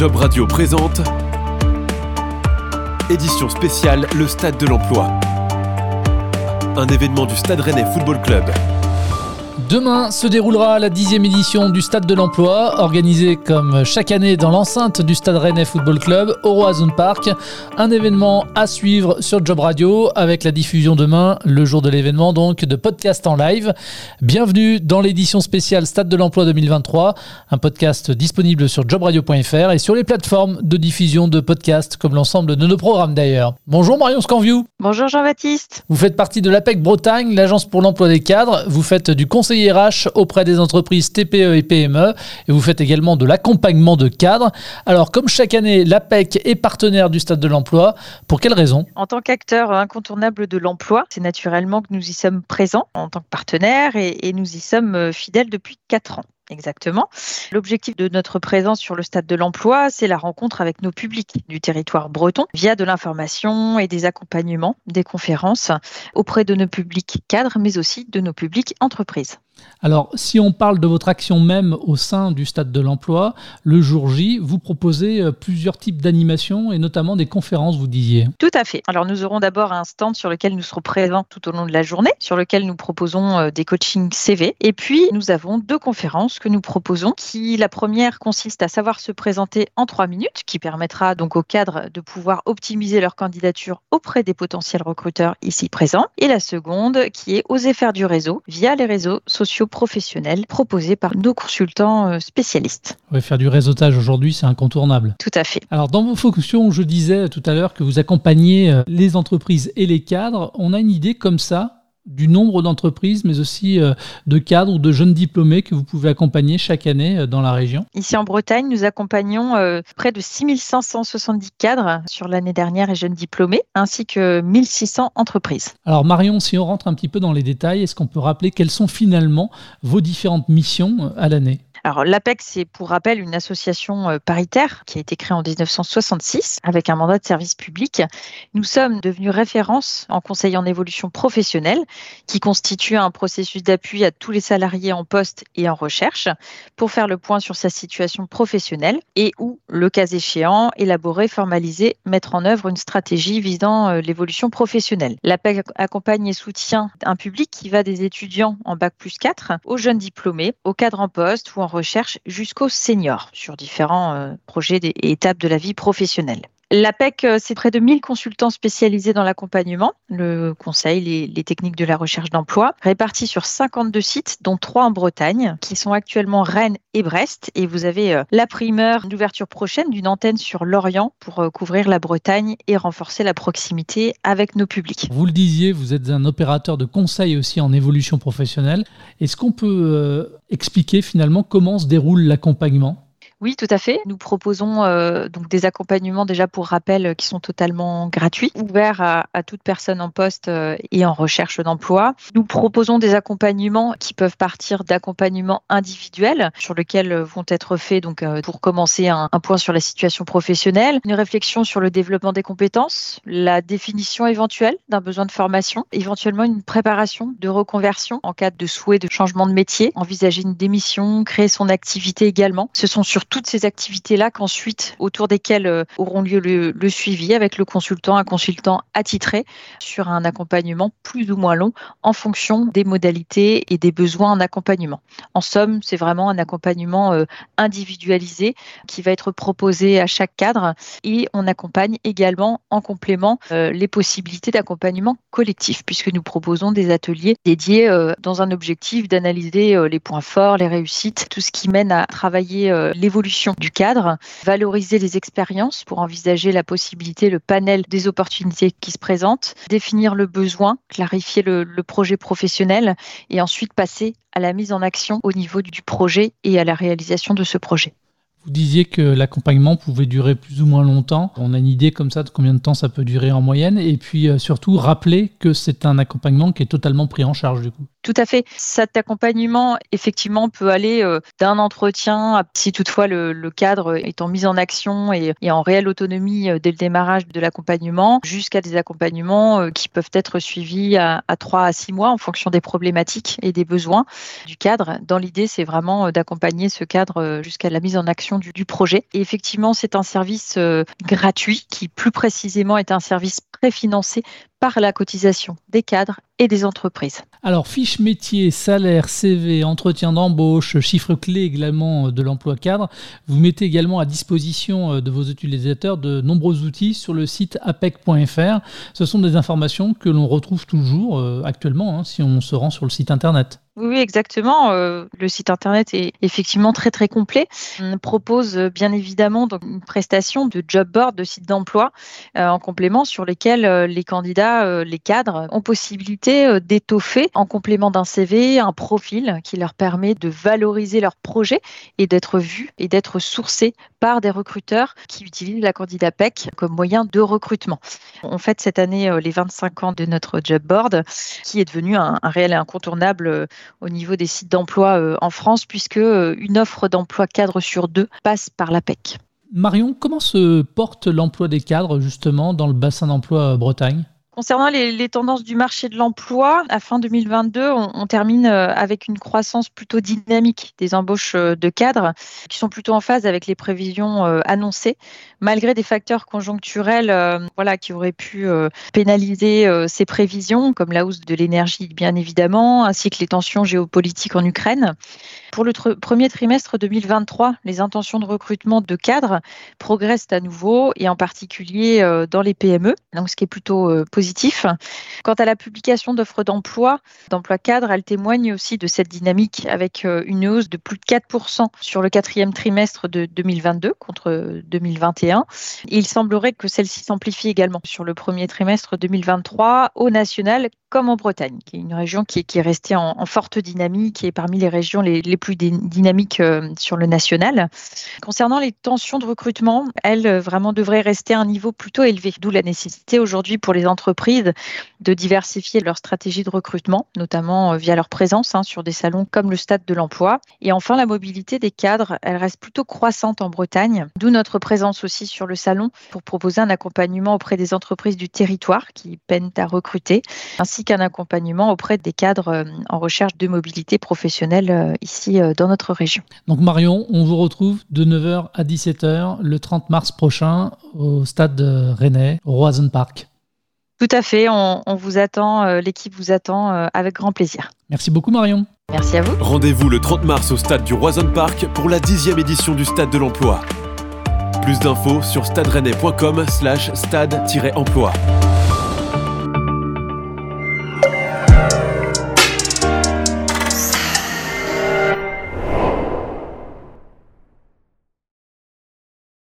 Job Radio présente Édition spéciale Le Stade de l'Emploi. Un événement du Stade Rennais Football Club. Demain se déroulera la dixième édition du Stade de l'Emploi, organisée comme chaque année dans l'enceinte du Stade Rennais Football Club au Roazhon Park. Un événement à suivre sur Job Radio avec la diffusion demain, le jour de l'événement, donc de podcast en live. Bienvenue dans l'édition spéciale Stade de l'Emploi 2023, un podcast disponible sur jobradio.fr et sur les plateformes de diffusion de podcasts comme l'ensemble de nos programmes d'ailleurs. Bonjour Marion Scanview. Bonjour Jean-Baptiste. Vous faites partie de l'APEC Bretagne, l'agence pour l'emploi des cadres. Vous faites du conseil RH auprès des entreprises TPE et PME et vous faites également de l'accompagnement de cadres. Alors, comme chaque année, l'APEC est partenaire du Stade de l'Emploi. Pour quelles raisons En tant qu'acteur incontournable de l'emploi, c'est naturellement que nous y sommes présents en tant que partenaire et, et nous y sommes euh, fidèles depuis 4 ans. Exactement. L'objectif de notre présence sur le stade de l'emploi, c'est la rencontre avec nos publics du territoire breton via de l'information et des accompagnements, des conférences auprès de nos publics cadres, mais aussi de nos publics entreprises. Alors, si on parle de votre action même au sein du Stade de l'Emploi, le jour J, vous proposez euh, plusieurs types d'animations et notamment des conférences, vous disiez. Tout à fait. Alors, nous aurons d'abord un stand sur lequel nous serons présents tout au long de la journée, sur lequel nous proposons euh, des coachings CV. Et puis, nous avons deux conférences que nous proposons, qui la première consiste à savoir se présenter en trois minutes, qui permettra donc aux cadres de pouvoir optimiser leur candidature auprès des potentiels recruteurs ici présents. Et la seconde, qui est oser faire du réseau via les réseaux sociaux professionnels proposés par nos consultants euh, spécialistes. Oui, faire du réseautage aujourd'hui, c'est incontournable. Tout à fait. Alors, dans vos fonctions, je disais tout à l'heure que vous accompagnez euh, les entreprises et les cadres. On a une idée comme ça du nombre d'entreprises, mais aussi euh, de cadres ou de jeunes diplômés que vous pouvez accompagner chaque année euh, dans la région Ici en Bretagne, nous accompagnons euh, près de 6570 cadres sur l'année dernière et jeunes diplômés, ainsi que 1600 entreprises. Alors Marion, si on rentre un petit peu dans les détails, est-ce qu'on peut rappeler quelles sont finalement vos différentes missions à l'année? Alors l'APEC, c'est pour rappel une association euh, paritaire qui a été créée en 1966 avec un mandat de service public. Nous sommes devenus référence en conseil en évolution professionnelle qui constitue un processus d'appui à tous les salariés en poste et en recherche pour faire le point sur sa situation professionnelle et où, le cas échéant, élaborer, formaliser, mettre en œuvre une stratégie visant euh, l'évolution professionnelle. L'APEC accompagne et soutient un public qui va des étudiants en bac plus 4 aux jeunes diplômés, aux cadres en poste ou en recherche jusqu'aux seniors sur différents euh, projets et étapes de la vie professionnelle. L'APEC, euh, c'est près de 1000 consultants spécialisés dans l'accompagnement, le conseil, les, les, techniques de la recherche d'emploi, répartis sur 52 sites, dont 3 en Bretagne, qui sont actuellement Rennes et Brest. Et vous avez euh, la primeur d'ouverture prochaine d'une antenne sur l'Orient pour couvrir la Bretagne et renforcer la proximité avec nos publics. Vous le disiez, vous êtes un opérateur de conseil aussi en évolution professionnelle. Est-ce qu'on peut expliquer finalement comment se déroule l'accompagnement? Oui, tout à fait. Nous proposons euh, donc des accompagnements déjà pour rappel euh, qui sont totalement gratuits, ouverts à, à toute personne en poste euh, et en recherche d'emploi. Nous proposons des accompagnements qui peuvent partir d'accompagnements individuels sur lesquels vont être faits donc euh, pour commencer un, un, point sur la situation professionnelle, une réflexion sur le développement des compétences, la définition éventuelle d'un besoin de formation, éventuellement une préparation de reconversion en cas de souhait de changement de métier, envisager une démission, créer son activité également. Ce sont sur toutes ces activités-là qu'ensuite, autour desquelles euh, auront lieu le, suivi avec le consultant, un consultant attitré sur un accompagnement plus ou moins long en fonction des modalités et des besoins en accompagnement. En somme, c'est vraiment un accompagnement euh, individualisé qui va être proposé à chaque cadre et on accompagne également en complément euh, les possibilités d'accompagnement collectif puisque nous proposons des ateliers dédiés dans un objectif d'analyser les points forts, les réussites, tout ce qui mène à travailler l'évolution du cadre, valoriser les expériences pour envisager la possibilité, le panel des opportunités qui se présentent, définir le besoin, clarifier le, projet professionnel et ensuite passer à la mise en action au niveau du projet et à la réalisation de ce projet. Vous disiez que l'accompagnement pouvait durer plus ou moins longtemps. On a une idée comme ça de combien de temps ça peut durer en moyenne. Et puis euh, surtout, rappeler que c'est un accompagnement qui est totalement pris en charge du coup. Tout à fait. Cet accompagnement, effectivement, peut aller euh, d'un entretien, si toutefois le, cadre est en mise en action et, en réelle autonomie euh, dès le démarrage de l'accompagnement, jusqu'à des accompagnements euh, qui peuvent être suivis à, trois à six mois en fonction des problématiques et des besoins du cadre. Dans l'idée, c'est vraiment d'accompagner ce cadre jusqu'à la mise en action du, du projet. Et effectivement, c'est un service gratuit qui, plus précisément, est un service préfinancé par la cotisation des cadres et des entreprises. Alors, fiche métier, salaire, CV, entretien d'embauche, chiffres clés également de l'emploi cadre. Vous mettez également à disposition euh, de vos utilisateurs de nombreux outils sur le site apec.fr. Ce sont des informations que l'on retrouve toujours euh, actuellement hein, si on se rend sur le site internet. Oui, exactement. Euh, le site internet est effectivement très très complet. On propose euh, bien évidemment donc, une prestation de job board, de site d'emploi euh, en complément sur lesquels les candidats, les cadres ont possibilité d'étoffer en complément d'un CV un profil qui leur permet de valoriser leur projet et d'être vus et d'être sourcés par des recruteurs qui utilisent la candidat PEC comme moyen de recrutement. On fête cette année les 25 ans de notre job board qui est devenu un, un réel incontournable au niveau des sites d'emploi euh, en France, puisque euh, une offre d'emploi cadre sur deux passe par l'APEC. Marion, comment se porte l'emploi des cadres justement dans le bassin d'emploi Bretagne? Concernant les, tendances du marché de l'emploi, à fin 2022, on, termine euh, avec une croissance plutôt dynamique des embauches euh, de cadres qui sont plutôt en phase avec les prévisions euh, annoncées, malgré des facteurs conjoncturels voilà, qui auraient pu pénaliser ces prévisions, comme la hausse de l'énergie bien évidemment, ainsi que les tensions géopolitiques en Ukraine. Pour le premier trimestre 2023, les intentions de recrutement de cadres progressent à nouveau et en particulier dans les PME, donc ce qui est plutôt positif Quant à la publication d'offres d'emploi, d'emploi cadre, elle témoigne aussi de cette dynamique avec euh, une hausse de plus de 4% sur le quatrième trimestre de 2022 contre 2021. il semblerait que celle-ci s'amplifie également sur le premier trimestre 2023 au national comme en Bretagne, qui est une région qui est, restée en, forte dynamique et parmi les régions les, plus dynamiques euh, sur le national. Concernant les tensions de recrutement, elles euh, vraiment devraient rester à un niveau plutôt élevé, d'où la nécessité aujourd'hui pour les entreprises de diversifier leur stratégie de recrutement, notamment euh, via leur présence hein, sur des salons comme le Stade de l'Emploi. Et enfin, la mobilité des cadres, elle reste plutôt croissante en Bretagne, d'où notre présence aussi sur le salon pour proposer un accompagnement auprès des entreprises du territoire qui peinent à recruter, ainsi qu'un accompagnement auprès des cadres euh, en recherche de mobilité professionnelle euh, ici dans notre région. Donc Marion, on vous retrouve de 9h à 17h le 30 mars prochain au stade Rennais, au Roison Park. Tout à fait, on, vous attend, euh, l'équipe vous attend euh, avec grand plaisir. Merci beaucoup Marion. Merci à vous. Rendez-vous le 30 mars au stade du Roison Park pour la dixième édition du Stade de l'Emploi. Plus d'infos sur stade slash stade-emploi.